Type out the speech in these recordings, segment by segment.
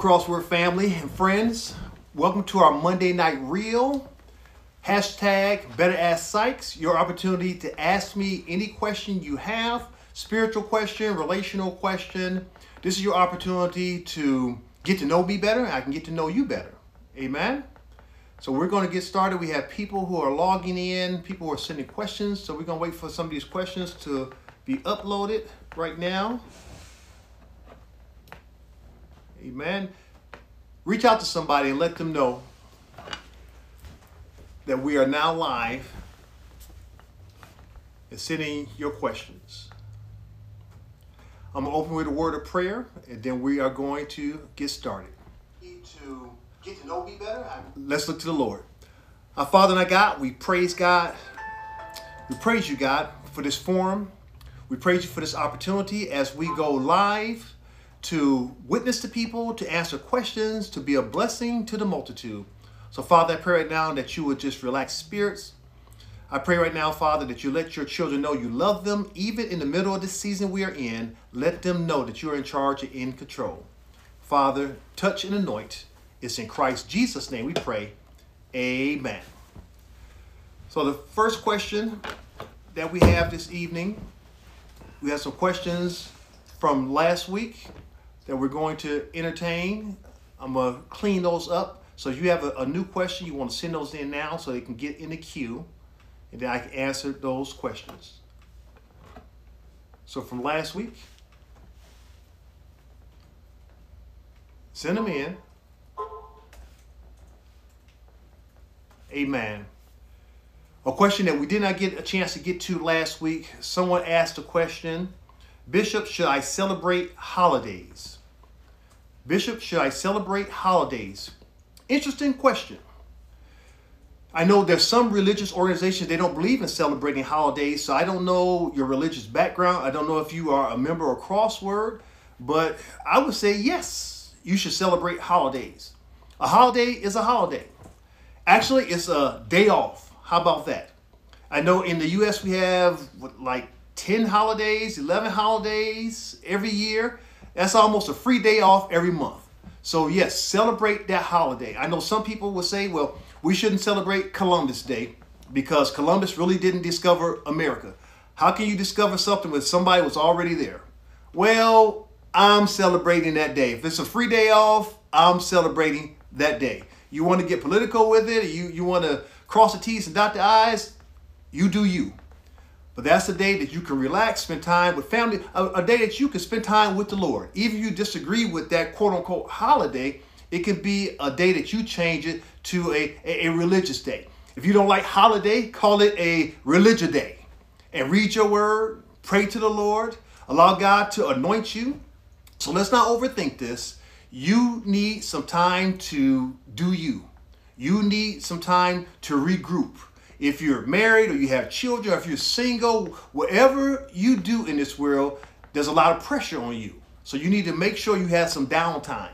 Crossword family and friends. Welcome to our Monday Night Reel. Hashtag Better Ask Sykes. Your opportunity to ask me any question you have spiritual question, relational question. This is your opportunity to get to know me better. I can get to know you better. Amen. So we're going to get started. We have people who are logging in, people who are sending questions. So we're going to wait for some of these questions to be uploaded right now. Amen. Reach out to somebody and let them know that we are now live and sending your questions. I'm going to open with a word of prayer and then we are going to get started. To get to know me better, let's look to the Lord. Our Father and our God, we praise God. We praise you, God, for this forum. We praise you for this opportunity as we go live to witness to people, to answer questions, to be a blessing to the multitude. So, Father, I pray right now that you would just relax spirits. I pray right now, Father, that you let your children know you love them, even in the middle of the season we are in. Let them know that you are in charge and in control. Father, touch and anoint. It's in Christ Jesus' name we pray. Amen. So, the first question that we have this evening, we have some questions from last week that we're going to entertain. I'm going to clean those up. So if you have a, a, new question, you want to send those in now so they can get in the queue, and then I can answer those questions. So from last week, send them in. Amen. A question that we did not get a chance to get to last week. Someone asked a question Bishop, should I celebrate holidays? Bishop, should I celebrate holidays? Interesting question. I know there's some religious organizations they don't believe in celebrating holidays, so I don't know your religious background. I don't know if you are a member of Crossword, but I would say yes, you should celebrate holidays. A holiday is a holiday. Actually, it's a day off. How about that? I know in the US we have like 10 holidays, 11 holidays every year. That's almost a free day off every month. So, yes, celebrate that holiday. I know some people will say, well, we shouldn't celebrate Columbus Day because Columbus really didn't discover America. How can you discover something when somebody was already there? Well, I'm celebrating that day. If it's a free day off, I'm celebrating that day. You want to get political with it, you, you want to cross the T's and dot the I's, you do you. But that's a day that you can relax, spend time with family, a, a, day that you can spend time with the Lord. Even if you disagree with that quote unquote holiday, it can be a day that you change it to a, a, a religious day. If you don't like holiday, call it a religious day. And read your word, pray to the Lord, allow God to anoint you. So let's not overthink this. You need some time to do you. You need some time to regroup if you're married or you have children, or if you're single, whatever you do in this world, there's a lot of pressure on you. So you need to make sure you have some downtime.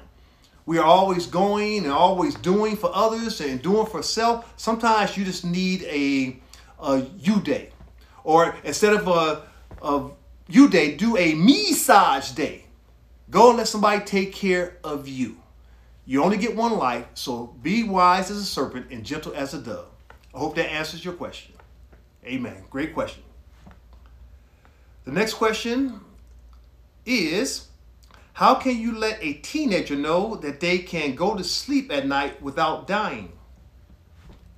We are always going and always doing for others and doing for self. Sometimes you just need a, a you day. Or instead of a, a you day, do a me-sage day. Go and let somebody take care of you. You only get one life, so be wise as a serpent and gentle as a dove. I hope that answers your question. Amen. Great question. The next question is How can you let a teenager know that they can go to sleep at night without dying?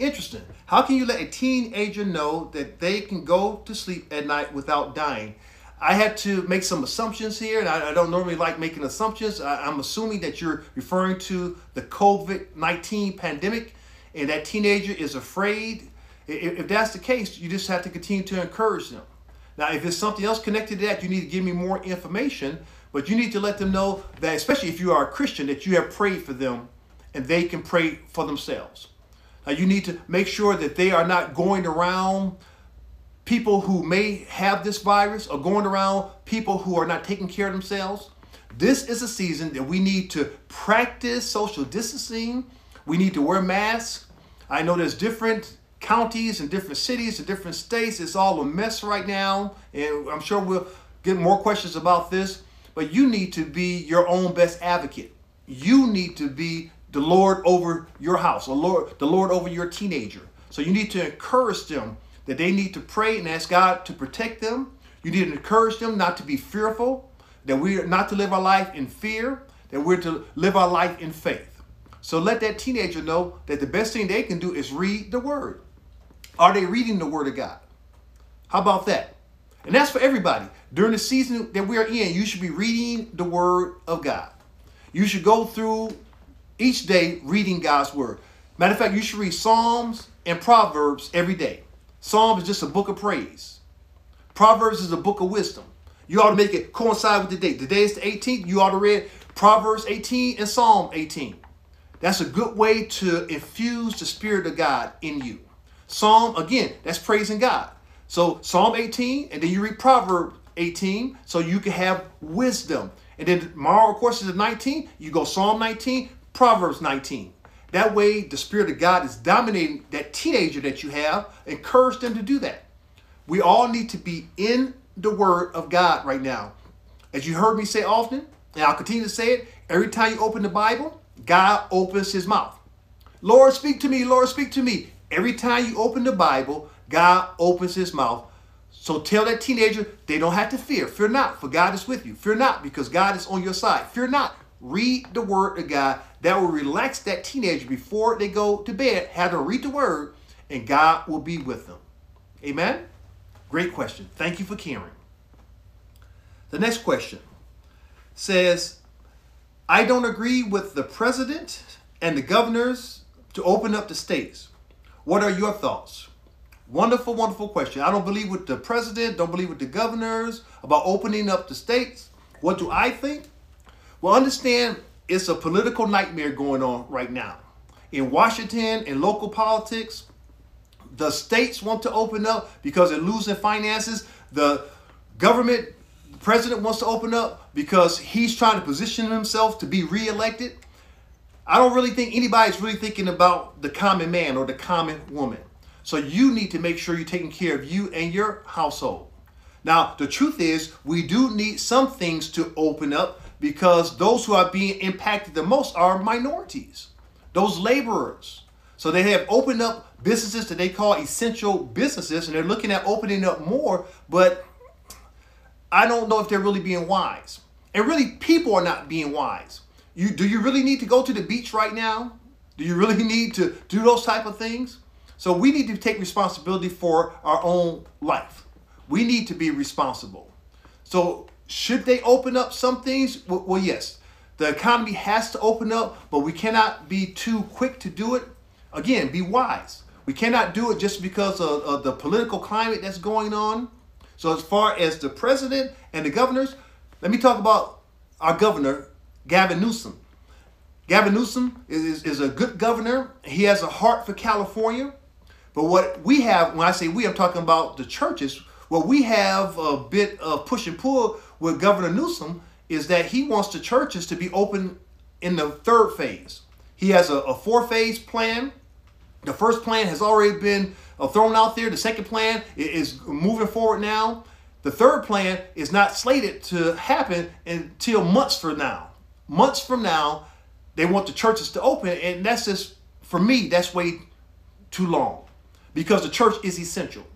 Interesting. How can you let a teenager know that they can go to sleep at night without dying? I had to make some assumptions here, and I, I don't normally like making assumptions. I, I'm assuming that you're referring to the COVID 19 pandemic and that teenager is afraid, if that's the case, you just have to continue to encourage them. Now, if it's something else connected to that, you need to give me more information, but you need to let them know that, especially if you are a Christian, that you have prayed for them and they can pray for themselves. Now, you need to make sure that they are not going around people who may have this virus or going around people who are not taking care of themselves. This is a season that we need to practice social distancing we need to wear masks. I know there's different counties and different cities and different states. It's all a mess right now. And I'm sure we'll get more questions about this. But you need to be your own best advocate. you need to be the Lord over your house, or Lord, the Lord over your teenager. So you need to encourage them that they need to pray and ask God to protect them. You need to encourage them not to be fearful, that we are not to live our life in fear, that we're to live our life in faith. So let that teenager know that the best thing they can do is read the word. Are they reading the word of God? How about that? And that's for everybody. During the season that we are in, you should be reading the word of God. You should go through each day reading God's word. Matter of fact, you should read Psalms and Proverbs every day. Psalms is just a book of praise. Proverbs is a book of wisdom. You ought to make it coincide with the date. Today is the 18th. You ought to read Proverbs 18 and Psalm 18. That's a good way to infuse the Spirit of God in you. Psalm, again, that's praising God. So Psalm 18, and then you read Proverbs 18, so you can have wisdom. And then tomorrow, of course, is the 19th. You go Psalm 19, Proverbs 19. That way, the Spirit of God is dominating that teenager that you have. Encourage them to do that. We all need to be in the Word of God right now. As you heard me say often, and I'll continue to say it, every time you open the Bible, God opens his mouth. Lord, speak to me. Lord, speak to me. Every time you open the Bible, God opens his mouth. So tell that teenager they don't have to fear. Fear not, for God is with you. Fear not, because God is on your side. Fear not. Read the word of God. That will relax that teenager before they go to bed. Have them read the word, and God will be with them. Amen? Great question. Thank you for caring. The next question says, I don't agree with the president and the governors to open up the states. What are your thoughts? Wonderful, wonderful question. I don't believe with the president, don't believe with the governors about opening up the states. What do I think? Well, understand it's a political nightmare going on right now. In Washington, in local politics, the states want to open up because they're losing finances. The government, president wants to open up because he's trying to position himself to be reelected. I don't really think anybody's really thinking about the common man or the common woman. So you need to make sure you're taking care of you and your household. Now, the truth is, we do need some things to open up because those who are being impacted the most are minorities, those laborers. So they have opened up businesses that they call essential businesses, and they're looking at opening up more, but I don't know if they're really being wise. And really, people are not being wise. You do you really need to go to the beach right now? Do you really need to do those type of things? So we need to take responsibility for our own life. We need to be responsible. So should they open up some things? Well, yes. The economy has to open up, but we cannot be too quick to do it. Again, be wise. We cannot do it just because of, of the political climate that's going on. So as far as the president and the governors, let me talk about our governor, Gavin Newsom. Gavin Newsom is, is, a good governor. He has a heart for California. But what we have, when I say we, I'm talking about the churches. What we have a bit of push and pull with Governor Newsom is that he wants the churches to be open in the third phase. He has a, a four phase plan. The first plan has already been uh, thrown out there. The second plan is moving forward now. The third plan is not slated to happen until months from now. Months from now, they want the churches to open, and that's just, for me, that's way too long because the church is essential.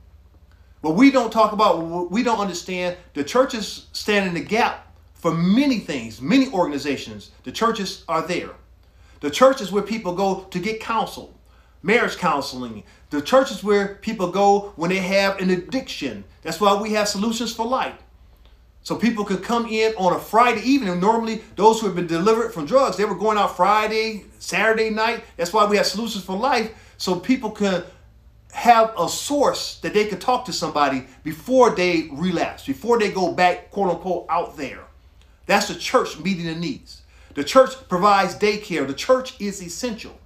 But we don't talk about, we don't understand the churches stand in the gap for many things, many organizations. The churches are there. The church is where people go to get counsel, marriage counseling. The church is where people go when they have an addiction. That's why we have solutions for life. So people could come in on a Friday evening. Normally, those who have been delivered from drugs, they were going out Friday, Saturday night. That's why we have solutions for life. So people can have a source that they can talk to somebody before they relapse, before they go back, quote unquote, out there. That's the church meeting the needs. The church provides daycare. The church is essential.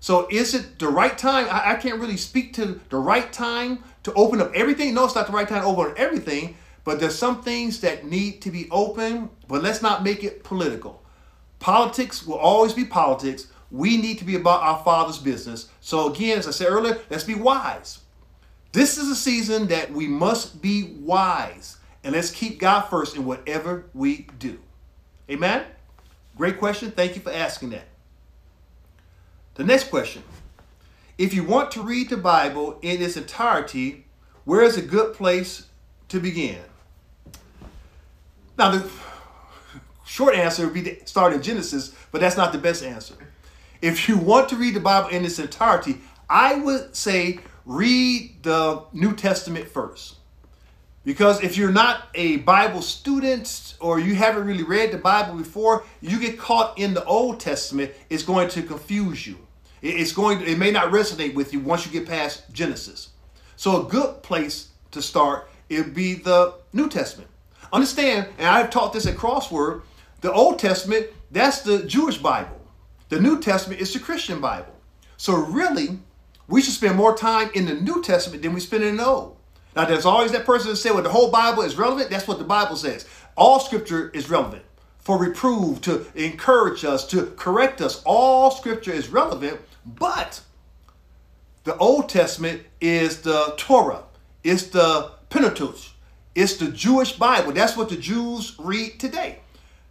So is it the right time? I, I can't really speak to the right time to open up everything. No, it's not the right time to open up everything, but there's some things that need to be open, but let's not make it political. Politics will always be politics, we need to be about our Father's business. So, again, as I said earlier, let's be wise. This is a season that we must be wise and let's keep God first in whatever we do. Amen? Great question. Thank you for asking that. The next question If you want to read the Bible in its entirety, where is a good place to begin? Now, the short answer would be to start in Genesis, but that's not the best answer. If you want to read the Bible in its entirety, I would say read the New Testament first. Because if you're not a Bible student or you haven't really read the Bible before, you get caught in the Old Testament, it's going to confuse you. It's going to, it may not resonate with you once you get past Genesis. So a good place to start it would be the New Testament. Understand, and I've taught this at Crossword, the Old Testament, that's the Jewish Bible. The New Testament is the Christian Bible. So really, we should spend more time in the New Testament than we spend in the Old. Now, there's always that person that say, well, the whole Bible is relevant. That's what the Bible says. All scripture is relevant for reprove, to encourage us, to correct us. All scripture is relevant, but the Old Testament is the Torah, it's the Pentateuch, it's the Jewish Bible. That's what the Jews read today.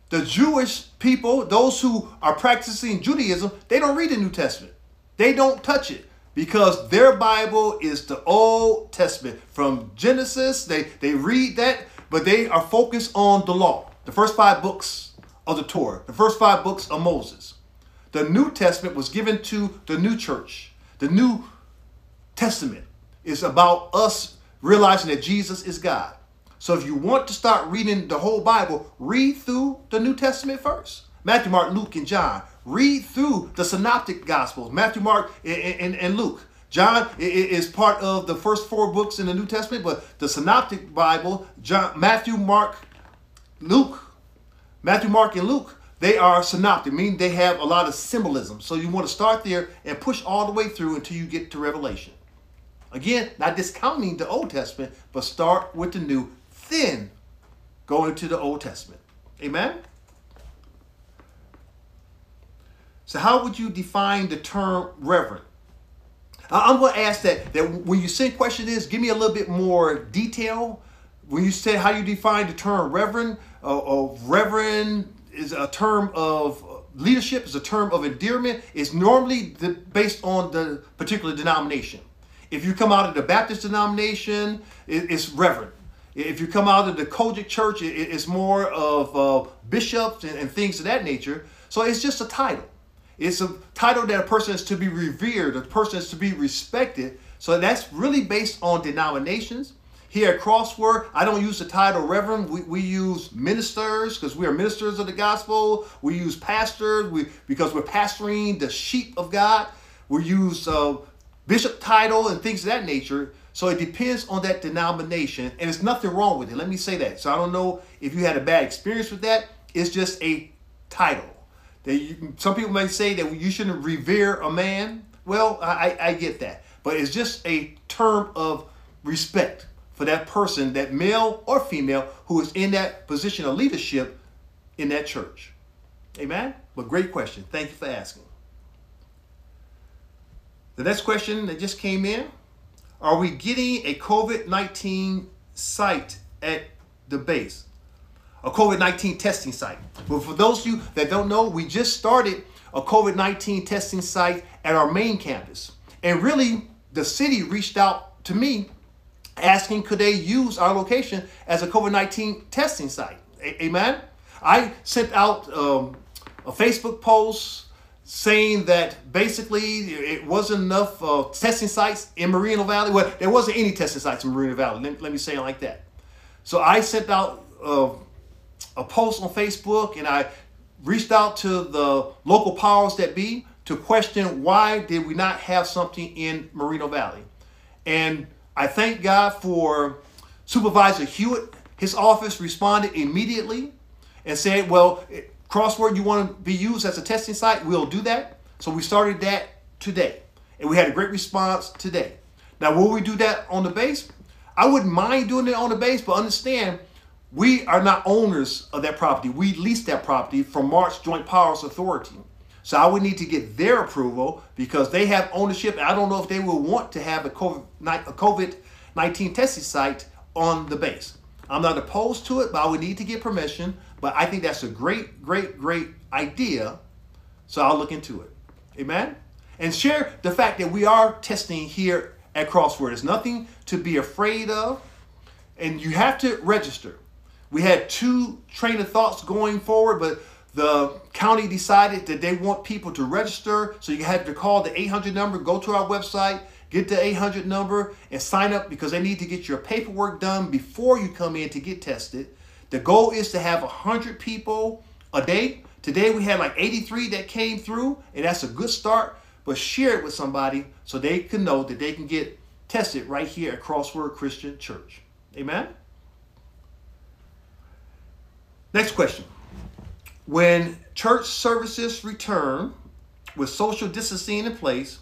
The Jewish people, those who are practicing Judaism, they don't read the New Testament. They don't touch it because their Bible is the Old Testament. From Genesis, they, they read that, but they are focused on the law, the first five books of the Torah, the first five books of Moses. The New Testament was given to the new church. The New Testament is about us realizing that Jesus is God. So if you want to start reading the whole Bible, read through the New Testament first. Matthew, Mark, Luke, and John. Read through the synoptic gospels, Matthew, Mark, and, and, and Luke. John is part of the first four books in the New Testament, but the synoptic Bible, John, Matthew, Mark, Luke, Matthew, Mark, and Luke, they are synoptic, meaning they have a lot of symbolism. So you want to start there and push all the way through until you get to Revelation. Again, not discounting the Old Testament, but start with the New, then go into the Old Testament. Amen? So, how would you define the term reverend? I'm going to ask that, that when you send question is, give me a little bit more detail. When you say how you define the term reverend, uh, reverend is a term of leadership, is a term of endearment, is normally the, based on the particular denomination. If you come out of the Baptist denomination, it, it's reverend. If you come out of the COGIC church, it, it's more of uh, bishops and, and things of that nature. So it's just a title. It's a title that a person is to be revered, a person is to be respected. So that's really based on denominations. Here at Crossword, I don't use the title Reverend. We, we use ministers because we are ministers of the gospel. We use pastors we, because we're pastoring the sheep of God. We use uh, bishop title and things of that nature. So it depends on that denomination, and there's nothing wrong with it. Let me say that. So I don't know if you had a bad experience with that. It's just a title. That you, some people might say that you shouldn't revere a man. Well, I, I get that, but it's just a term of respect for that person, that male or female, who is in that position of leadership in that church. Amen? But great question. Thank you for asking. The next question that just came in Are we getting a COVID 19 site at the base? A COVID 19 testing site. But for those of you that don't know, we just started a COVID 19 testing site at our main campus. And really, the city reached out to me asking could they use our location as a COVID 19 testing site. A- amen? I sent out um, a Facebook post saying that basically it wasn't enough uh, testing sites in Moreno Valley. Well, there wasn't any testing sites in Moreno Valley. Let, let me say it like that. So I sent out uh, a post on Facebook and I reached out to the local powers that be to question why did we not have something in Moreno Valley. And I thank God for Supervisor Hewitt. His office responded immediately and said, well, Crossword, you want to be used as a testing site? We'll do that. So we started that today. And we had a great response today. Now, will we do that on the base? I wouldn't mind doing it on the base, but understand we are not owners of that property. We lease that property from March Joint Powers Authority. So I would need to get their approval because they have ownership. I don't know if they will want to have a COVID 19 testing site on the base. I'm not opposed to it, but I would need to get permission. but I think that's a great, great, great idea. So I'll look into it. Amen? And share the fact that we are testing here at Crossword. It's nothing to be afraid of. And you have to register. We had two train of thoughts going forward, but the county decided that they want people to register. So you have to call the 800 number, go to our website, get the 800 number, and sign up because they need to get your paperwork done before you come in to get tested. The goal is to have 100 people a day. Today we had like 83 that came through, and that's a good start. But share it with somebody so they can know that they can get tested right here at Crossword Christian Church. Amen? Next question. When church services return with social distancing in place,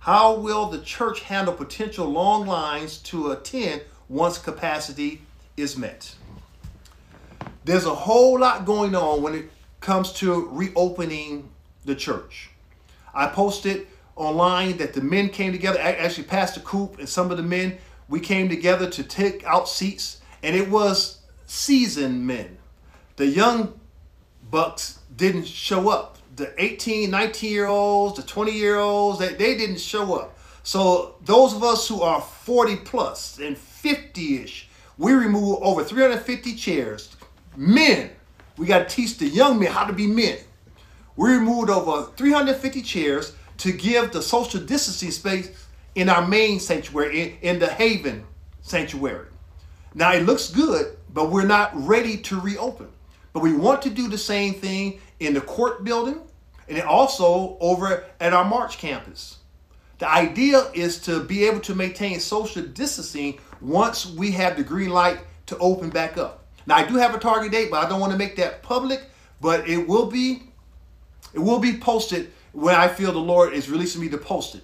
how will the church handle potential long lines to attend once capacity is met? There's a whole lot going on when it comes to reopening the church. I posted online that the men came together, actually Pastor Coop and some of the men, we came together to take out seats, and it was seasoned men. The young bucks didn't show up. The 18, 19 year olds, the 20 year olds, they, they didn't show up. So those of us who are 40 plus and 50-ish, we removed over 350 chairs. Men, we got to teach the young men how to be men. We removed over 350 chairs to give the social distancing space in our main sanctuary, in, in the Haven sanctuary. Now it looks good, but we're not ready to reopen. But we want to do the same thing in the court building and also over at our March campus. The idea is to be able to maintain social distancing once we have the green light to open back up. Now I do have a target date, but I don't want to make that public, but it will be it will be posted when I feel the Lord is releasing me to post it.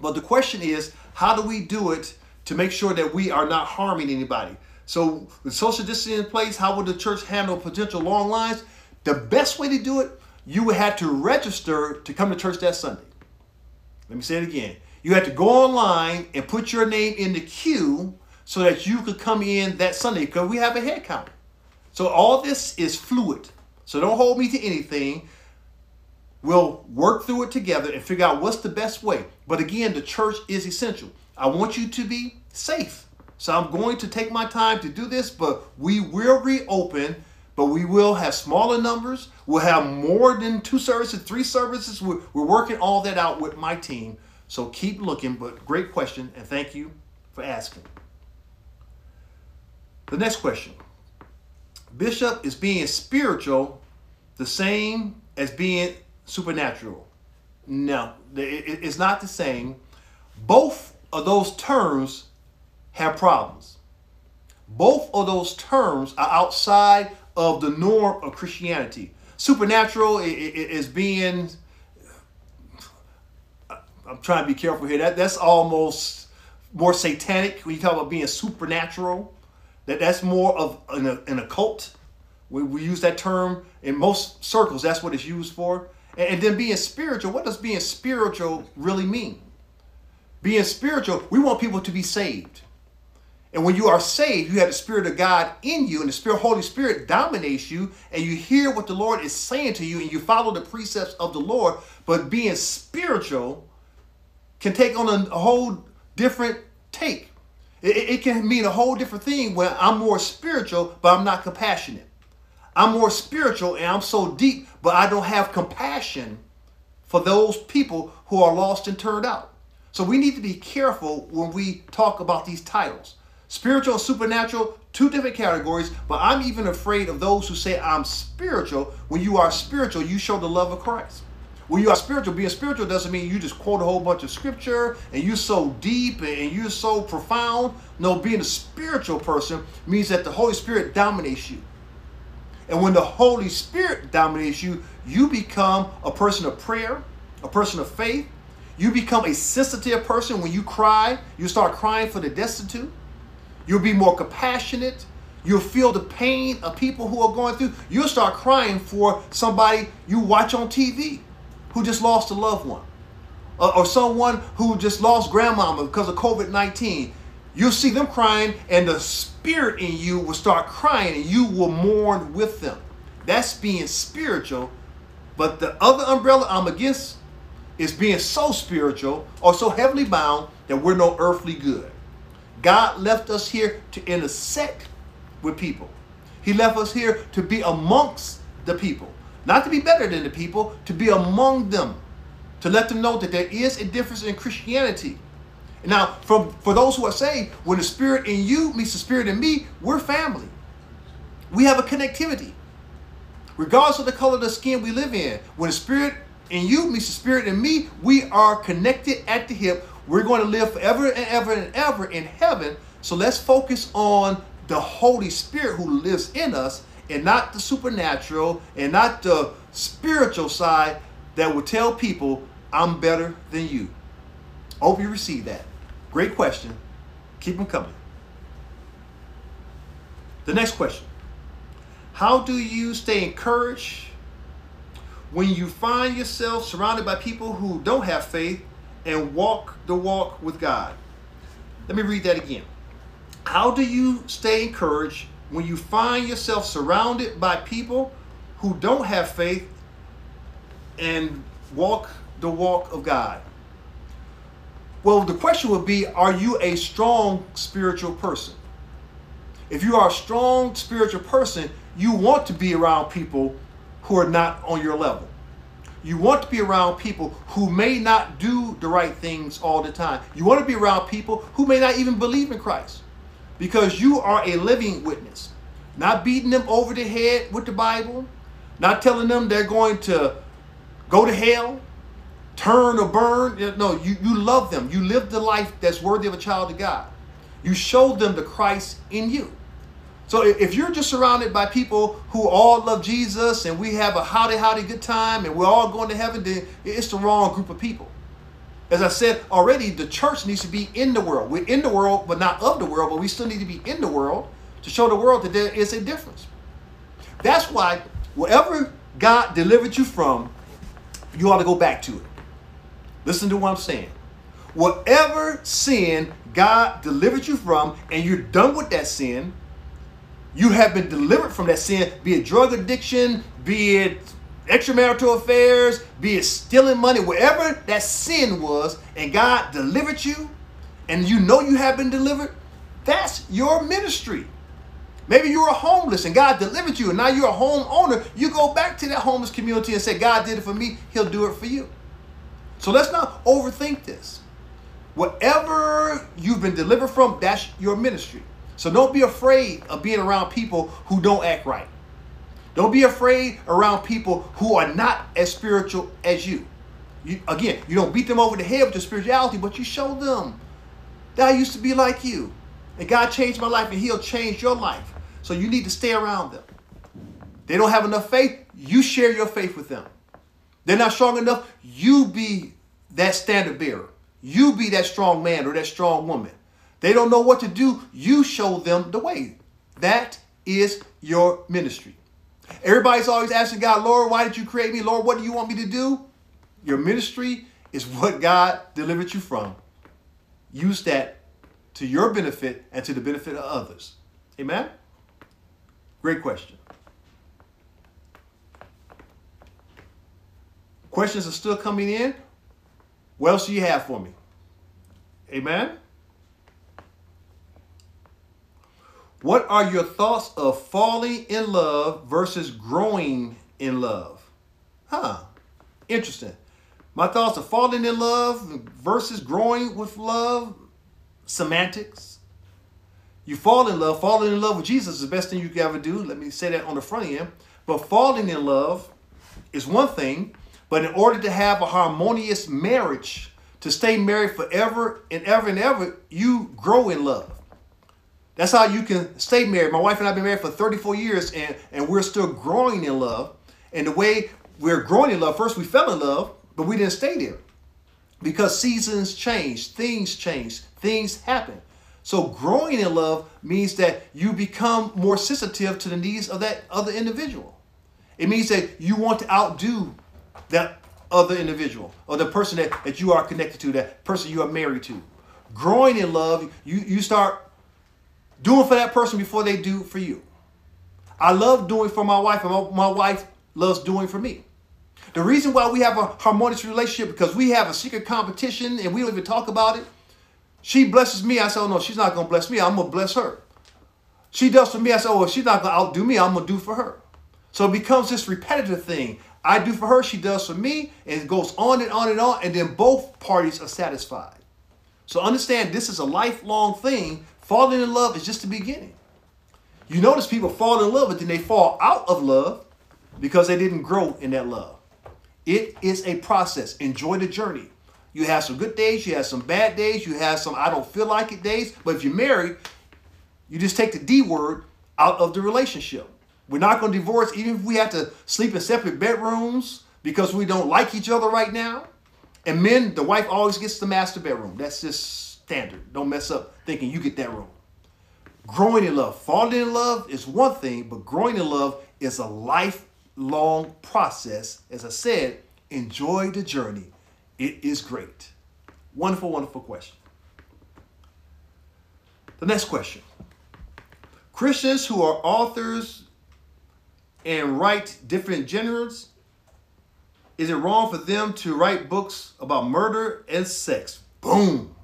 But the question is, how do we do it to make sure that we are not harming anybody? So with social distancing in place, how would the church handle potential long lines? The best way to do it, you would have to register to come to church that Sunday. Let me say it again. You had to go online and put your name in the queue so that you could come in that Sunday because we have a head count. So all this is fluid. So don't hold me to anything. We'll work through it together and figure out what's the best way. But again, the church is essential. I want you to be safe. So I'm going to take my time to do this, but we will reopen, but we will have smaller numbers. We'll have more than two services, three services. We're, we're working all that out with my team. So keep looking, but great question, and thank you for asking. The next question Bishop is being spiritual the same as being supernatural? No, it's not the same. Both of those terms have problems. Both of those terms are outside of the norm of Christianity. Supernatural is being, I'm trying to be careful here. That, that's almost more satanic when you talk about being supernatural. That, that's more of an, an occult. We, we use that term in most circles. That's what it's used for. And, and then being spiritual, what does being spiritual really mean? Being spiritual, we want people to be saved. And when you are saved, you have the Spirit of God in you, and the Spirit, Holy Spirit dominates you, and you hear what the Lord is saying to you, and you follow the precepts of the Lord. But being spiritual can take on a, whole different take. It, it, can mean a whole different thing when I'm more spiritual, but I'm not compassionate. I'm more spiritual and I'm so deep, but I don't have compassion for those people who are lost and turned out. So we need to be careful when we talk about these titles. Spiritual supernatural, two different categories, but I'm even afraid of those who say I'm spiritual. When you are spiritual, you show the love of Christ. When you are spiritual, being spiritual doesn't mean you just quote a whole bunch of scripture and you're so deep and you're so profound. No, being a spiritual person means that the Holy Spirit dominates you. And when the Holy Spirit dominates you, you become a person of prayer, a person of faith. You become a sensitive person. When you cry, you start crying for the destitute. You'll be more compassionate. You'll feel the pain of people who are going through. You'll start crying for somebody you watch on TV who just lost a loved one. Or, or someone who just lost grandmama because of COVID 19. You'll see them crying, and the spirit in you will start crying, and you will mourn with them. That's being spiritual. But the other umbrella I'm against is being so spiritual or so heavily bound that we're no earthly good. God left us here to intersect with people. He left us here to be amongst the people, not to be better than the people, to be among them, to let them know that there is a difference in Christianity. Now, from for those who are saved, when the Spirit in you meets the Spirit in me, we're family. We have a connectivity. Regardless of the color of the skin we live in, when the Spirit in you meets the Spirit in me, we are connected at the hip. We're going to live forever and ever and ever in heaven. So let's focus on the Holy Spirit who lives in us and not the supernatural and not the spiritual side that will tell people, I'm better than you. Hope you receive that. Great question. Keep them coming. The next question How do you stay encouraged when you find yourself surrounded by people who don't have faith and walk the walk with God? Let me read that again. How do you stay encouraged when you find yourself surrounded by people who don't have faith and walk the walk of God? Well, the question would be Are you a strong spiritual person? If you are a strong spiritual person, you want to be around people who are not on your level. You want to be around people who may not do the right things all the time. You want to be around people who may not even believe in Christ because you are a living witness. Not beating them over the head with the Bible, not telling them they're going to go to hell, turn or burn. No, you, you love them. You live the life that's worthy of a child of God. You show them the Christ in you. So if you're just surrounded by people who all love Jesus and we have a howdy howdy good time and we're all going to heaven, then it's the wrong group of people. As I said already, the church needs to be in the world. We're in the world, but not of the world, but we still need to be in the world to show the world that there is a difference. That's why wherever God delivered you from, you ought to go back to it. Listen to what I'm saying. Whatever sin God delivered you from, and you're done with that sin, you have been delivered from that sin, be it drug addiction, be it extramarital affairs, be it stealing money, whatever that sin was, and God delivered you, and you know you have been delivered, that's your ministry. Maybe you were homeless and God delivered you, and now you're a homeowner. You go back to that homeless community and say, God did it for me, He'll do it for you. So let's not overthink this. Whatever you've been delivered from, that's your ministry. So don't be afraid of being around people who don't act right. Don't be afraid around people who are not as spiritual as you. you. Again, you don't beat them over the head with your spirituality, but you show them that I used to be like you. And God changed my life and He'll change your life. So you need to stay around them. They don't have enough faith, you share your faith with them. They're not strong enough, you be that standard bearer. You be that strong man or that strong woman. They don't know what to do, you show them the way. That is your ministry. Everybody's always asking God, Lord, why did you create me? Lord, what do you want me to do? Your ministry is what God delivered you from. Use that to your benefit and to the benefit of others. Amen? Great question. Questions are still coming in. What else do you have for me? Amen? What are your thoughts of falling in love versus growing in love? Huh. Interesting. My thoughts of falling in love versus growing with love, semantics. You fall in love, falling in love with Jesus is the best thing you can ever do. Let me say that on the front end. But falling in love is one thing, but in order to have a harmonious marriage, to stay married forever and ever and ever, you grow in love. That's how you can stay married. My wife and I have been married for 34 years and, and we're still growing in love. And the way we're growing in love, first we fell in love, but we didn't stay there. Because seasons change, things change, things happen. So growing in love means that you become more sensitive to the needs of that other individual. It means that you want to outdo that other individual or the person that, that you are connected to, that person you are married to. Growing in love, you, you start doing for that person before they do for you. I love doing for my wife, and my, wife loves doing for me. The reason why we have a harmonious relationship because we have a secret competition and we don't even talk about it. She blesses me. I say, oh no, she's not gonna bless me. I'm gonna bless her. She does for me. I say, oh, well, she's not gonna outdo me. I'm gonna do for her. So it becomes this repetitive thing. I do for her, she does for me, and it goes on and on and on, and then both parties are satisfied. So understand this is a lifelong thing. Falling in love is just the beginning. You notice people fall in love, but then they fall out of love because they didn't grow in that love. It is a process. Enjoy the journey. You have some good days, you have some bad days, you have some I don't feel like it days. But if you're married, you just take the D word out of the relationship. We're not going to divorce, even if we have to sleep in separate bedrooms because we don't like each other right now. And men, the wife always gets the master bedroom. That's just standard. Don't mess up thinking you get that room. Growing in love, falling in love is one thing, but growing in love is a lifelong process. As I said, enjoy the journey. It is great. Wonderful, wonderful question. The next question Christians who are authors and write different genres, is it wrong for them to write books about murder and sex? Boom.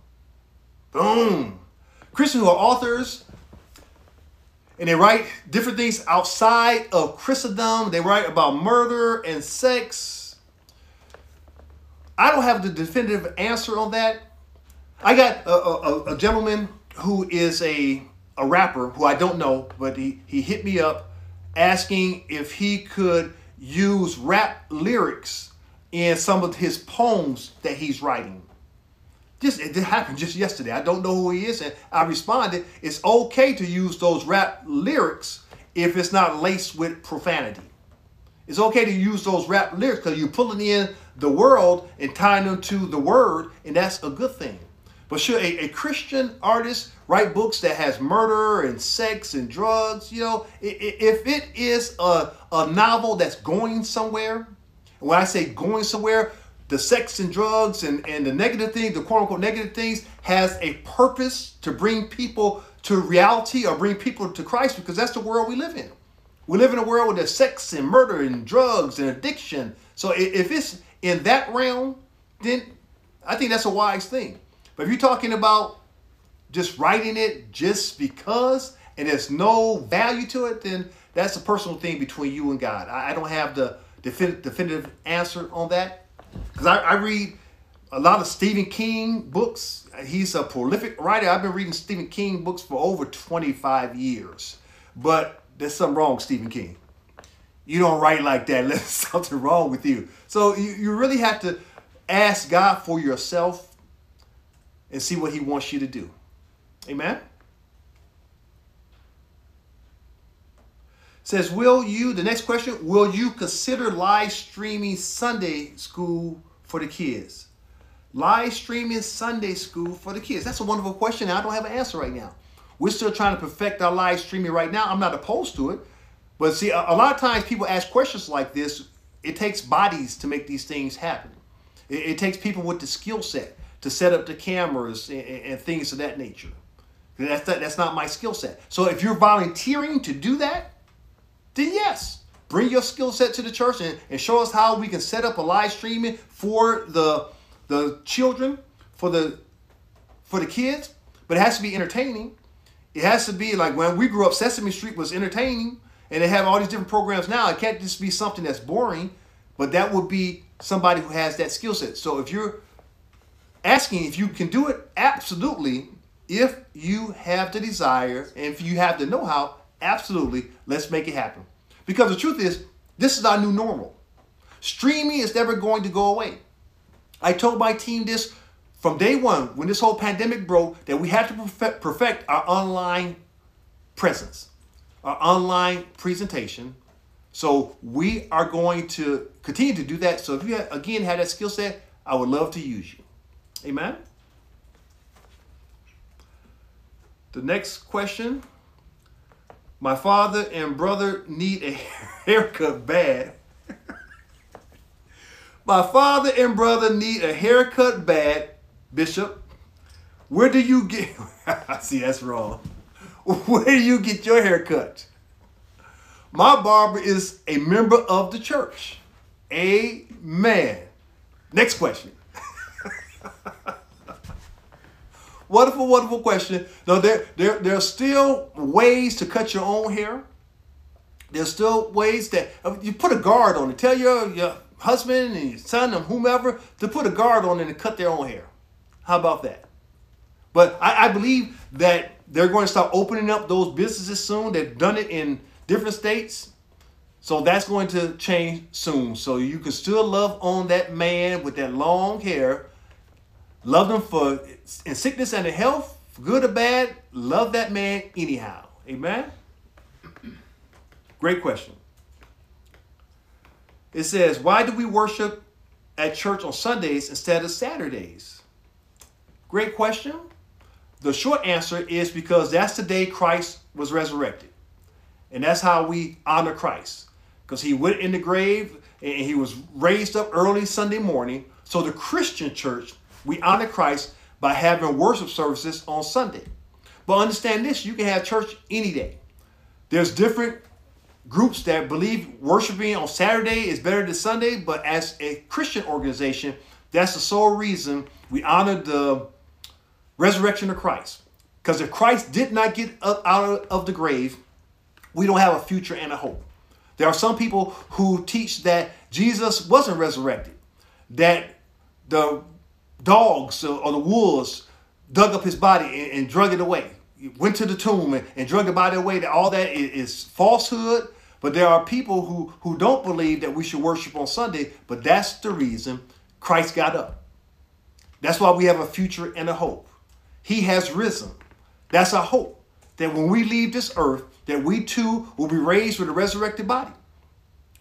Boom. Christians who are authors and they write different things outside of Christendom. They write about murder and sex. I don't have the definitive answer on that. I got a, a, a gentleman who is a, a rapper who I don't know, but he, he hit me up asking if he could use rap lyrics in some of his poems that he's writing. Just it happened just yesterday. I don't know who he is, and I responded, it's okay to use those rap lyrics if it's not laced with profanity. It's okay to use those rap lyrics because you're pulling in the world and tying them to the word, and that's a good thing. But should a, a Christian artist write books that has murder and sex and drugs? You know, if it is a, a novel that's going somewhere, when I say going somewhere, the sex and drugs and, and the negative things, the quote unquote negative things, has a purpose to bring people to reality or bring people to Christ because that's the world we live in. We live in a world where there's sex and murder and drugs and addiction. So if it's in that realm, then I think that's a wise thing. But if you're talking about just writing it just because and there's no value to it, then that's a personal thing between you and God. I, don't have the definitive answer on that because I, I read a lot of Stephen King books. He's a prolific writer. I've been reading Stephen King books for over 25 years. But there's something wrong with Stephen King. You don't write like that. There's something wrong with you. So you, you really have to ask God for yourself and see what he wants you to do. Amen? Says, will you, the next question, will you consider live streaming Sunday school for the kids? Live streaming Sunday school for the kids. That's a wonderful question. I don't have an answer right now. We're still trying to perfect our live streaming right now. I'm not opposed to it. But see, a, a lot of times people ask questions like this. It takes bodies to make these things happen. It, it takes people with the skill set to set up the cameras and, and things of that nature. That's, that, that's not my skill set. So if you're volunteering to do that, then yes, bring your skill set to the church and, and show us how we can set up a live streaming for the the children, for the for the kids. But it has to be entertaining. It has to be like when we grew up, Sesame Street was entertaining, and they have all these different programs now. It can't just be something that's boring, but that would be somebody who has that skill set. So if you're asking if you can do it, absolutely. If you have the desire and if you have the know how, absolutely, let's make it happen. Because the truth is, this is our new normal. Streaming is never going to go away. I told my team this from day one when this whole pandemic broke that we had to perfect, our online presence, our online presentation. So we are going to continue to do that. So if you, again, have that skill set, I would love to use you. Amen? The next question. My father and brother need a haircut bad. My father and brother need a haircut bad, Bishop. Where do you get See, that's wrong. Where do you get your haircut? My barber is a member of the church. Amen. Next question. wonderful, wonderful question. No, there, there, there are still ways to cut your own hair. There's still ways that you put a guard on it. Tell your, your husband and your son and whomever to put a guard on it and cut their own hair. How about that? But I, I believe that they're going to start opening up those businesses soon. They've done it in different states. So that's going to change soon. So you can still love on that man with that long hair. Love them for in sickness and in health, good or bad. Love that man anyhow. Amen. Great question. It says, Why do we worship at church on Sundays instead of Saturdays? Great question. The short answer is because that's the day Christ was resurrected. And that's how we honor Christ. Because he went in the grave and he was raised up early Sunday morning. So the Christian church, we honor Christ by having worship services on Sunday. But understand this, you can have church any day. There's different groups that believe worshiping on Saturday is better than Sunday, but as a Christian organization, that's the sole reason we honor the resurrection of Christ. Because if Christ did not get up out of the grave, we don't have a future and a hope. There are some people who teach that Jesus wasn't resurrected, that the dogs or the wolves dug up his body and, and drug it away, went to the tomb and, and drug the body away. That all that is, is falsehood. But there are people who, who don't believe that we should worship on Sunday, but that's the reason Christ got up. That's why we have a future and a hope. He has risen. That's our hope. That when we leave this earth, that we too will be raised with a resurrected body.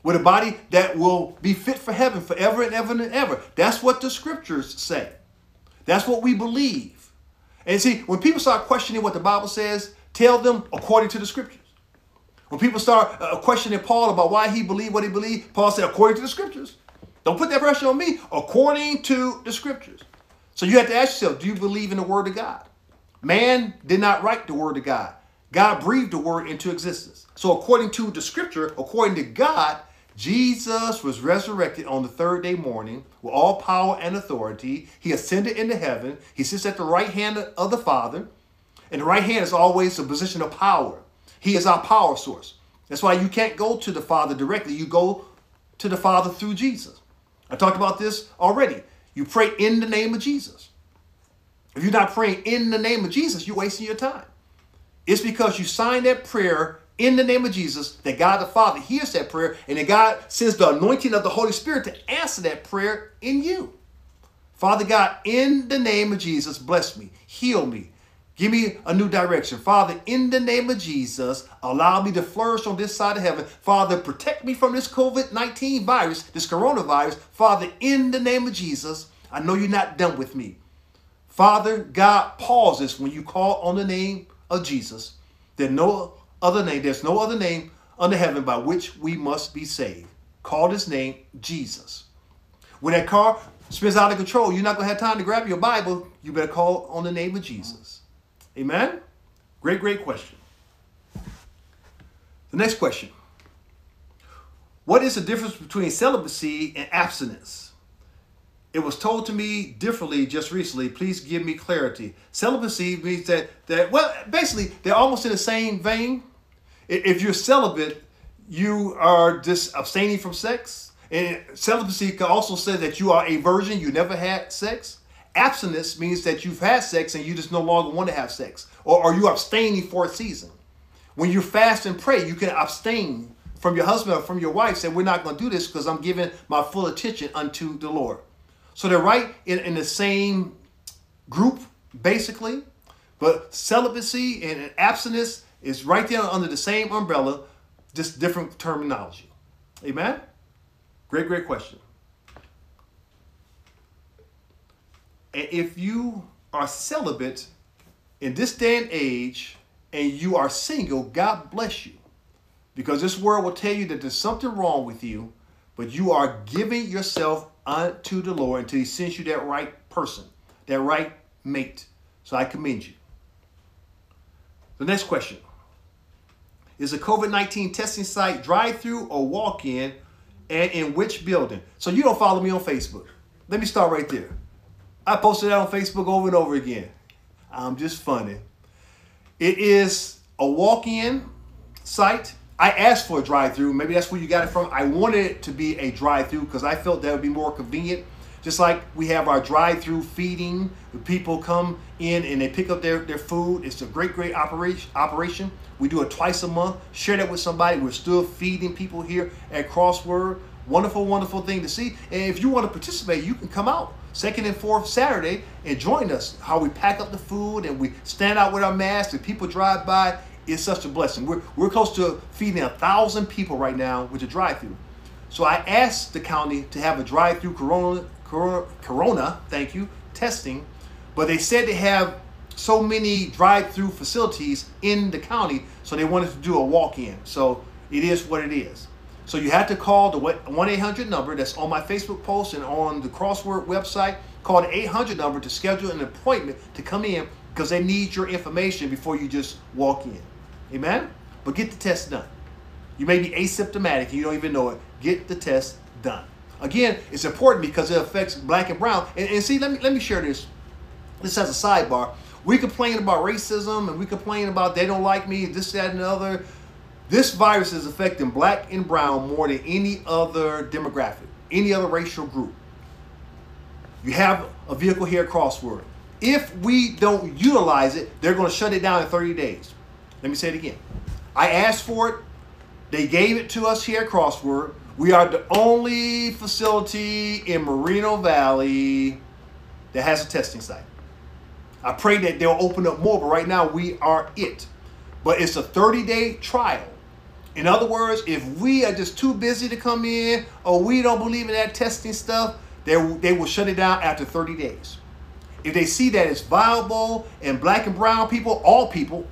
With a body that will be fit for heaven forever and ever and ever. That's what the scriptures say. That's what we believe. And see, when people start questioning what the Bible says, tell them according to the scriptures. When people start uh, questioning Paul about why he believed what he believed, Paul said, according to the scriptures. Don't put that pressure on me, according to the scriptures. So you have to ask yourself, do you believe in the word of God? Man did not write the word of God. God breathed the word into existence. So according to the scripture, according to God, Jesus was resurrected on the third day morning with all power and authority. He ascended into heaven. He sits at the right hand of the Father. And the right hand is always a position of power. He is our power source. That's why you can't go to the Father directly. You go to the Father through Jesus. I talked about this already. You pray in the name of Jesus. If you're not praying in the name of Jesus, you're wasting your time. It's because you signed that prayer in the name of Jesus that God the Father hears that prayer and that God sends the anointing of the Holy Spirit to answer that prayer in you. Father God, in the name of Jesus, bless me, heal me, Give me a new direction. Father, in the name of Jesus, allow me to flourish on this side of heaven. Father, protect me from this COVID 19 virus, this coronavirus. Father, in the name of Jesus, I know you're not done with me. Father, God pauses when you call on the name of Jesus. There's no other name, there's no other name under heaven by which we must be saved. Call this name Jesus. When that car spins out of control, you're not going to have time to grab your Bible. You better call on the name of Jesus. Amen? Great, great question. The next question What is the difference between celibacy and abstinence? It was told to me differently just recently. Please give me clarity. Celibacy means that, that well, basically, they're almost in the same vein. If you're celibate, you are just abstaining from sex. And celibacy can also say that you are a virgin, you never had sex. Abstinence means that you've had sex and you just no longer want to have sex. Or are you abstaining for a season? When you fast and pray, you can abstain from your husband or from your wife, say, We're not going to do this because I'm giving my full attention unto the Lord. So they're right in, in the same group, basically. But celibacy and abstinence is right there under the same umbrella, just different terminology. Amen? Great, great question. And if you are celibate in this day and age and you are single, God bless you. Because this world will tell you that there's something wrong with you, but you are giving yourself unto the Lord until He sends you that right person, that right mate. So I commend you. The next question is a COVID 19 testing site drive through or walk in, and in which building? So you don't follow me on Facebook. Let me start right there. I posted that on Facebook over and over again. I'm just funny. It is a walk in site. I asked for a drive through. Maybe that's where you got it from. I wanted it to be a drive through because I felt that would be more convenient. Just like we have our drive through feeding, people come in and they pick up their, their food. It's a great, great operation. operation. We do it twice a month. Share that with somebody. We're still feeding people here at Crossword. Wonderful, wonderful thing to see. And if you want to participate, you can come out second and fourth Saturday and join us. How we pack up the food and we stand out with our masks and people drive by. It's such a blessing. We're, we're close to feeding a thousand people right now with a drive-through. So I asked the county to have a drive-through corona, corona, corona, thank you, testing, but they said they have so many drive-through facilities in the county, so they wanted to do a walk-in. So it is what it is. So you have to call the 1 800 number that's on my Facebook post and on the Crossword website. Call the 800 number to schedule an appointment to come in because they need your information before you just walk in. Amen? But get the test done. You may be asymptomatic and you don't even know it. Get the test done. Again, it's important because it affects black and brown. And, and see, let me let me share this. This has a sidebar. We complain about racism and we complain about they don't like me, this, that, and the other. This virus is affecting black and brown more than any other demographic, any other racial group. You have a vehicle here at Crossword. If we don't utilize it, they're going to shut it down in 30 days. Let me say it again. I asked for it. They gave it to us here at Crossword. We are the only facility in Moreno Valley that has a testing site. I pray that they'll open up more, but right now we are it. But it's a 30 day trial. In other words, if we are just too busy to come in or we don't believe in that testing stuff, they, they will shut it down after 30 days. If they see that it's viable and black and brown people, all people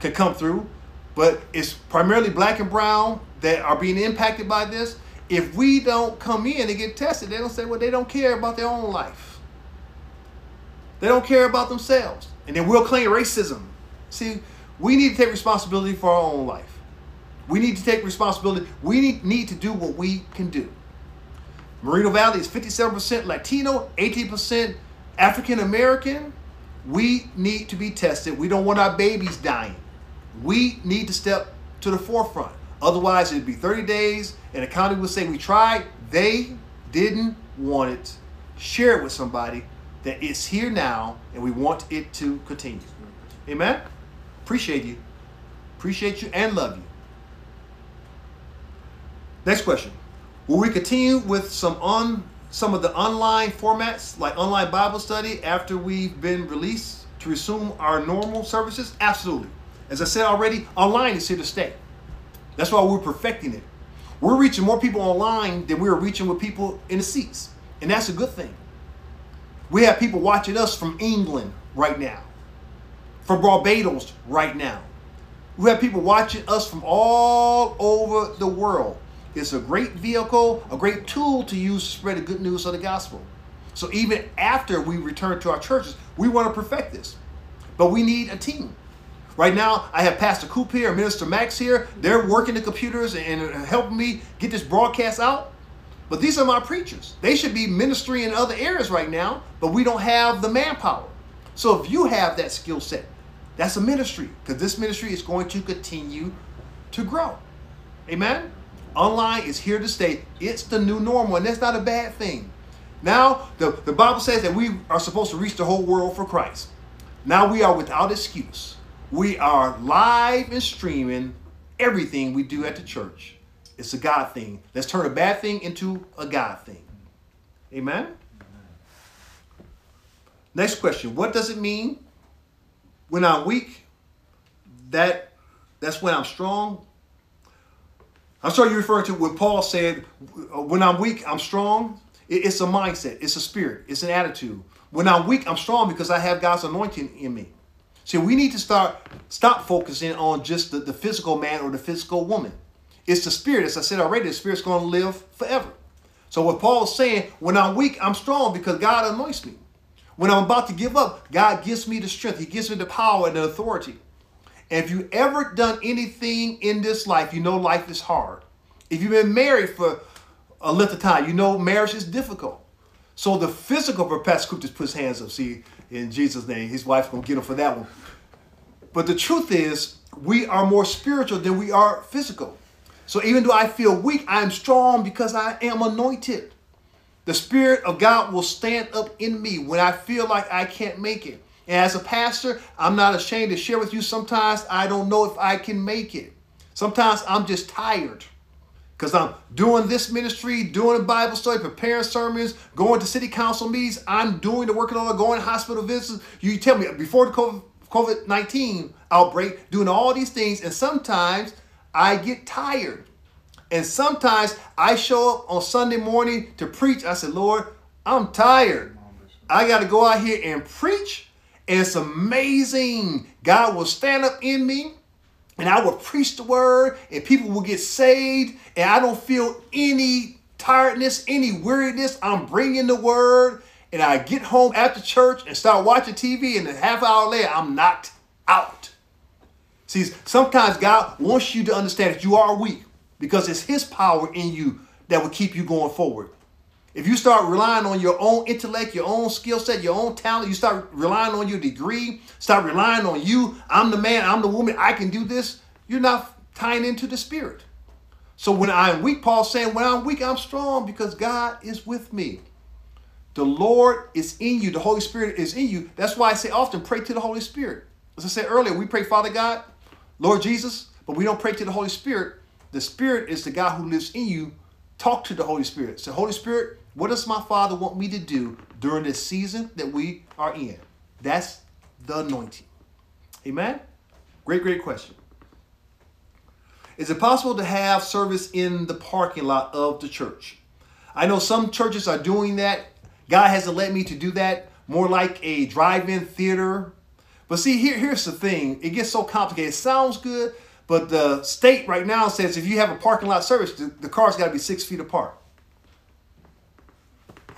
could come through, but it's primarily black and brown that are being impacted by this. If we don't come in and get tested, they don't say, well, they don't care about their own life. They don't care about themselves. And then we'll claim racism. See, we need to take responsibility for our own life. We need to take responsibility. We need, need to do what we can do. Moreno Valley is 57% Latino, 18% African American. We need to be tested. We don't want our babies dying. We need to step to the forefront. Otherwise, it'd be 30 days, and the county would say, We tried. They didn't want it. Share it with somebody that it's here now, and we want it to continue. Amen? Appreciate you. Appreciate you and love you. Next question. Will we continue with some on some of the online formats like online Bible study after we've been released to resume our normal services? Absolutely. As I said already, online is here to stay. That's why we're perfecting it. We're reaching more people online than we're reaching with people in the seats. And that's a good thing. We have people watching us from England right now, from Barbados right now. We have people watching us from all over the world. It's a great vehicle, a great tool to use to spread the good news of the gospel. So even after we return to our churches, we want to perfect this. But we need a team. Right now, I have Pastor Coop here, and Minister Max here. They're working the computers and helping me get this broadcast out. But these are my preachers. They should be ministering in other areas right now, but we don't have the manpower. So if you have that skill set, that's a ministry because this ministry is going to continue to grow. Amen? Online is here to stay. It's the new normal, and that's not a bad thing. Now, the, the Bible says that we are supposed to reach the whole world for Christ. Now we are without excuse. We are live and streaming everything we do at the church. It's a God thing. Let's turn a bad thing into a God thing. Amen? Next question. What does it mean when I'm weak? That that's when I'm strong. I'm sure you're referring to what Paul said, uh, when I'm weak, I'm strong. It's a mindset, it's a spirit, it's an attitude. When I'm weak, I'm strong because I have God's anointing in me. See, we need to start stop focusing on just the, the physical man or the physical woman. It's the spirit. As I said already, the spirit's to live forever. So what Paul's saying, when I'm weak, I'm strong because God anoints me. When I'm about to give up, God gives me the strength. He gives me the power and the authority. And if you ever done anything in this life, you know life is hard. If you've been married for a length of time, you know marriage is difficult. So the physical for Pastor Coop just puts hands up. See, in Jesus' name, his wife's gonna get him for that one. But the truth is, we are more spiritual than we are physical. So even though I feel weak, I am strong because I am anointed. The Spirit of God will stand up in me when I feel like I can't make it. And as a pastor, I'm not ashamed to share with you sometimes I don't know if I can make it. Sometimes I'm just tired because I'm doing this ministry, doing a Bible study, preparing sermons, going to city council meetings. I'm doing the work of the Lord, going to hospital visits. You tell me before the COVID 19 outbreak, doing all these things, and sometimes I get tired. And sometimes I show up on Sunday morning to preach. I said, Lord, I'm tired. I got to go out here and preach. And it's amazing. God will stand up in me and I will preach the word and people will get saved. And I don't feel any tiredness, any weariness. I'm bringing the word. And I get home after church and start watching TV. And a half hour later, I'm knocked out. See, sometimes God wants you to understand that you are weak because it's His power in you that will keep you going forward. If you start relying on your own intellect, your own skill set, your own talent, you start relying on your degree, start relying on you, I'm the man, I'm the woman, I can do this, you're not tying into the spirit. So when I'm weak, Paul's saying, when I'm weak, I'm strong because God is with me. The Lord is in you. The Holy Spirit is in you. That's why I say often pray to the Holy Spirit. As I said earlier, we pray, Father God, Lord Jesus, but we don't pray to the Holy Spirit the Spirit is the God who lives in you. Talk to the Holy Spirit. Say, Holy Spirit, what does my Father want me to do during this season that we are in? That's the anointing. Amen? Great, great question. Is it possible to have service in the parking lot of the church? I know some churches are doing that. God hasn't led me to do that. More like a drive-in theater. But see, here, here's the thing. It gets so complicated. It sounds good, but the state right now says if you have a parking lot service, the, the car's got to be six feet apart.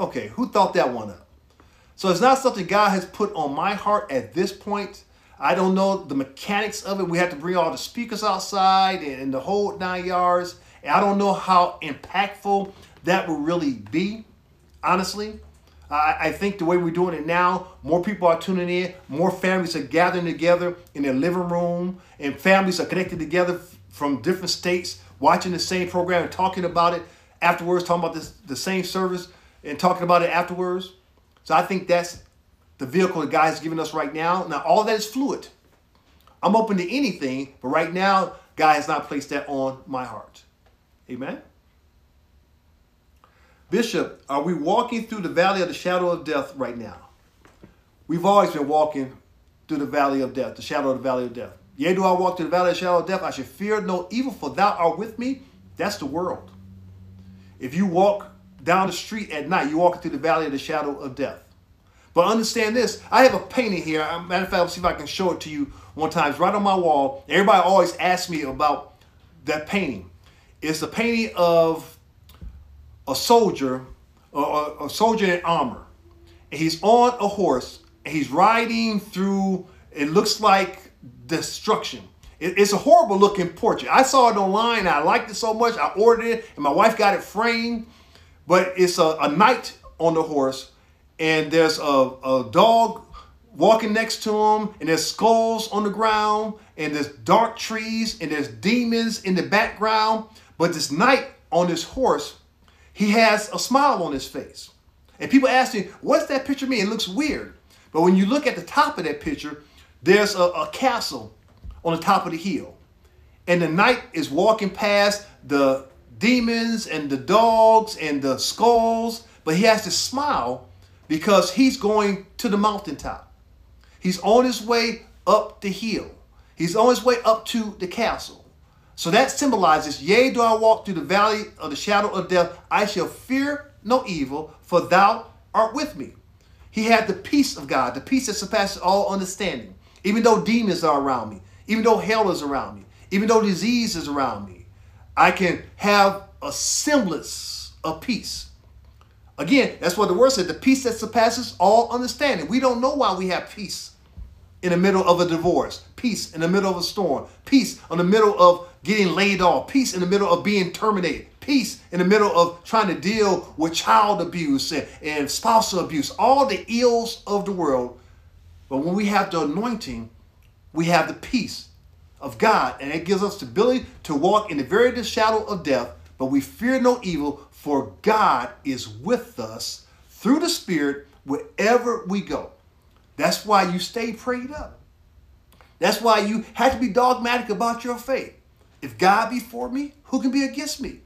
Okay, who thought that one up? So it's not something God has put on my heart at this point. I don't know the mechanics of it. We have to bring all the speakers outside and, and the whole nine yards. And I don't know how impactful that will really be, honestly. I, I think the way we're doing it now, more people are tuning in, more families are gathering together in their living room, and families are connected together from different states, watching the same program and talking about it afterwards, talking about this, the same service and talking about it afterwards. So I think that's the vehicle that God is giving us right now. Now, all that is fluid. I'm open to anything, but right now, God has not placed that on my heart. Amen. Bishop, are we walking through the valley of the shadow of death right now? We've always been walking through the valley of death, the shadow of the valley of death. Yea, do I walk through the valley of the shadow of death? I should fear no evil, for thou art with me. That's the world. If you walk down the street at night, you walk through the valley of the shadow of death. But understand this, I have a painting here. Matter of fact, I'll see if I can show it to you one time. It's right on my wall. Everybody always asks me about that painting. It's a painting of a soldier, a, a soldier in armor, and he's on a horse, and he's riding through. It looks like destruction. It, it's a horrible looking portrait. I saw it online. I liked it so much. I ordered it, and my wife got it framed. But it's a, a knight on the horse, and there's a, a dog walking next to him, and there's skulls on the ground, and there's dark trees, and there's demons in the background. But this knight on this horse he has a smile on his face. And people ask me, what's that picture mean? It looks weird. But when you look at the top of that picture, there's a, a castle on the top of the hill. And the knight is walking past the demons and the dogs and the skulls, but he has to smile because he's going to the mountaintop. He's on his way up the hill. He's on his way up to the castle. So that symbolizes, yea, do I walk through the valley of the shadow of death, I shall fear no evil, for thou art with me. He had the peace of God, the peace that surpasses all understanding. Even though demons are around me, even though hell is around me, even though disease is around me, I can have a semblance of peace. Again, that's what the word said, the peace that surpasses all understanding. We don't know why we have peace in the middle of a divorce, peace in the middle of a storm, peace in the middle of getting laid off, peace in the middle of being terminated, peace in the middle of trying to deal with child abuse and, and spousal abuse, all the ills of the world. But when we have the anointing, we have the peace of God, and it gives us the ability to walk in the very shadow of death, but we fear no evil, for God is with us through the Spirit wherever we go. That's why you stay prayed up. That's why you have to be dogmatic about your faith. If God be for me, who can be against me?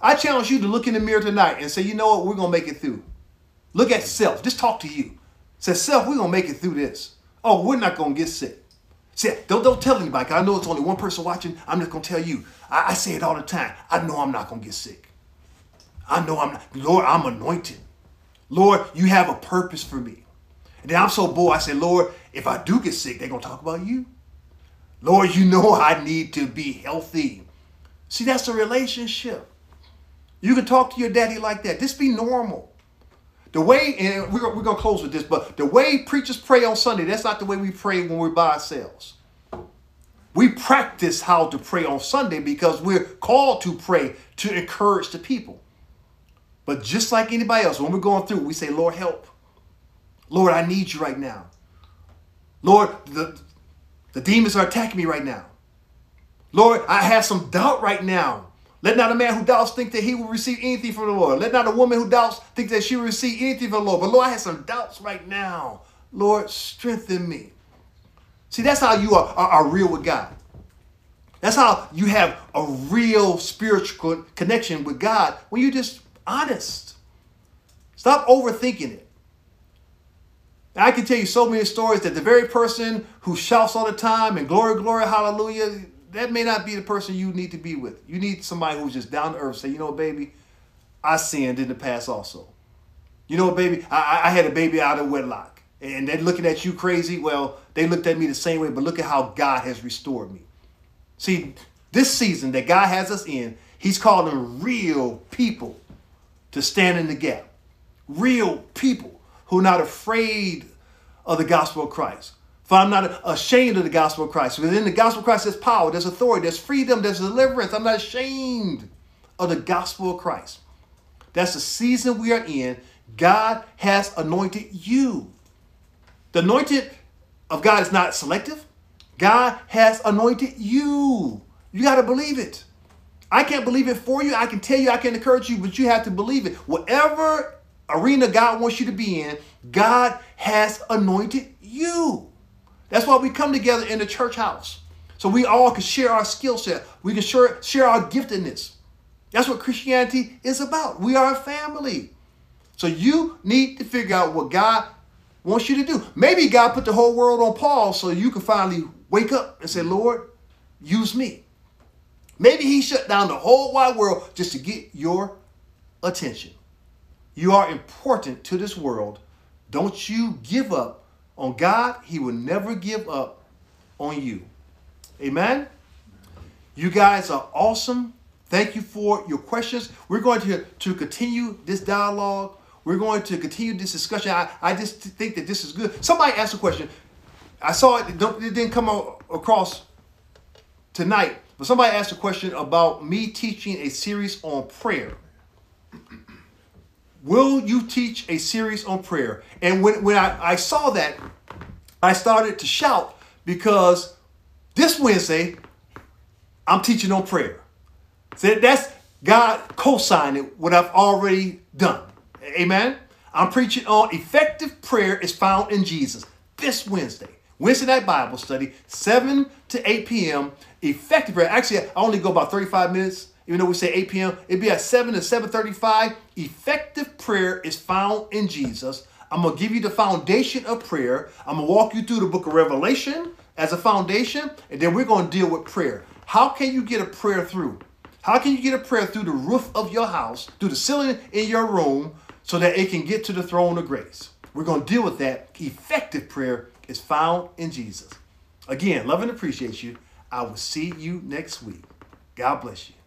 I challenge you to look in the mirror tonight and say, you know what, we're going to make it through. Look at self. Just talk to you. Say, self, we're going to make it through this. Oh, we're not going to get sick. See, don't, don't tell anybody. I know it's only one person watching. I'm just going to tell you. I, I say it all the time. I know I'm not going to get sick. I know I'm not. Lord, I'm anointed. Lord, you have a purpose for me. And then I'm so bored, I say, Lord, if I do get sick, they're going to talk about you. Lord, you know I need to be healthy. See, that's a relationship. You can talk to your daddy like that. Just be normal. The way, and we're, we're going to close with this, but the way preachers pray on Sunday, that's not the way we pray when we're by ourselves. We practice how to pray on Sunday because we're called to pray to encourage the people. But just like anybody else, when we're going through, we say, Lord, help. Lord, I need you right now. Lord, the, the demons are attacking me right now. Lord, I have some doubt right now. Let not a man who doubts think that he will receive anything from the Lord. Let not a woman who doubts think that she will receive anything from the Lord. But Lord, I have some doubts right now. Lord, strengthen me. See, that's how you are, are, are real with God. That's how you have a real spiritual connection with God when you're just honest. Stop overthinking it. I can tell you so many stories that the very person who shouts all the time and glory, glory, hallelujah, that may not be the person you need to be with. You need somebody who's just down to earth. Say, you know, baby, I sinned in the past also. You know, what, baby, I, I had a baby out of wedlock. And they're looking at you crazy. Well, they looked at me the same way, but look at how God has restored me. See, this season that God has us in, He's calling real people to stand in the gap. Real people who are not afraid of the gospel of Christ. For I'm not ashamed of the gospel of Christ. Within the gospel of Christ, there's power, there's authority, there's freedom, there's deliverance. I'm not ashamed of the gospel of Christ. That's the season we are in. God has anointed you. The anointed of God is not selective. God has anointed you. You got to believe it. I can't believe it for you. I can tell you, I can encourage you, but you have to believe it. Whatever arena God wants you to be in, God has anointed you. That's why we come together in the church house. So we all can share our skill set. We can share, share our giftedness. That's what Christianity is about. We are a family. So you need to figure out what God wants you to do. Maybe God put the whole world on pause so you can finally wake up and say, Lord, use me. Maybe he shut down the whole wide world just to get your attention. You are important to this world. Don't you give up on God. He will never give up on you. Amen. You guys are awesome. Thank you for your questions. We're going to, to continue this dialogue. We're going to continue this discussion. I, I just think that this is good. Somebody asked a question. I saw it, it didn't come across tonight. But somebody asked a question about me teaching a series on prayer. Will you teach a series on prayer? And when, when I, I saw that, I started to shout because this Wednesday, I'm teaching on prayer. So that's God co-signing what I've already done. Amen. I'm preaching on effective prayer is found in Jesus this Wednesday. Wednesday night Bible study, 7 to 8 p.m. Effective prayer. Actually, I only go about 35 minutes, even though we say 8 p.m. It'd be at 7 to 7:35. Effective prayer is found in Jesus. I'm gonna give you the foundation of prayer. I'm gonna walk you through the book of Revelation as a foundation, and then we're gonna deal with prayer. How can you get a prayer through? How can you get a prayer through the roof of your house, through the ceiling in your room, so that it can get to the throne of grace? We're gonna deal with that. Effective prayer is found in Jesus. Again, love and appreciate you. I will see you next week. God bless you.